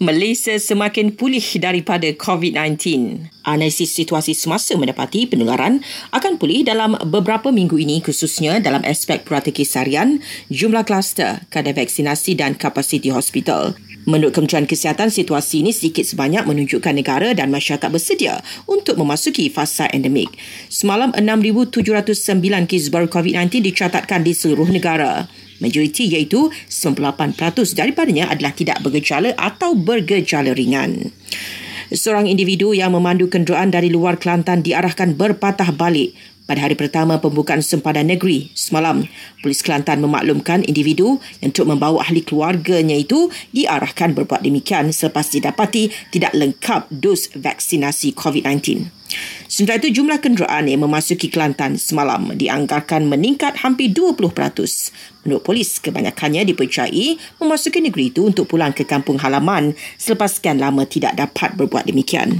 Malaysia semakin pulih daripada COVID-19. Analisis situasi semasa mendapati penularan akan pulih dalam beberapa minggu ini khususnya dalam aspek peratikis harian, jumlah kluster, kadar vaksinasi dan kapasiti hospital. Menurut Kementerian Kesihatan, situasi ini sedikit sebanyak menunjukkan negara dan masyarakat bersedia untuk memasuki fasa endemik. Semalam 6,709 kes baru COVID-19 dicatatkan di seluruh negara. Majoriti iaitu 98% daripadanya adalah tidak bergejala atau bergejala ringan. Seorang individu yang memandu kenderaan dari luar Kelantan diarahkan berpatah balik pada hari pertama pembukaan sempadan negeri semalam. Polis Kelantan memaklumkan individu yang untuk membawa ahli keluarganya itu diarahkan berbuat demikian selepas didapati tidak lengkap dos vaksinasi COVID-19. Sementara itu, jumlah kenderaan yang memasuki Kelantan semalam dianggarkan meningkat hampir 20%. Menurut polis, kebanyakannya dipercayai memasuki negeri itu untuk pulang ke kampung halaman selepas sekian lama tidak dapat berbuat demikian.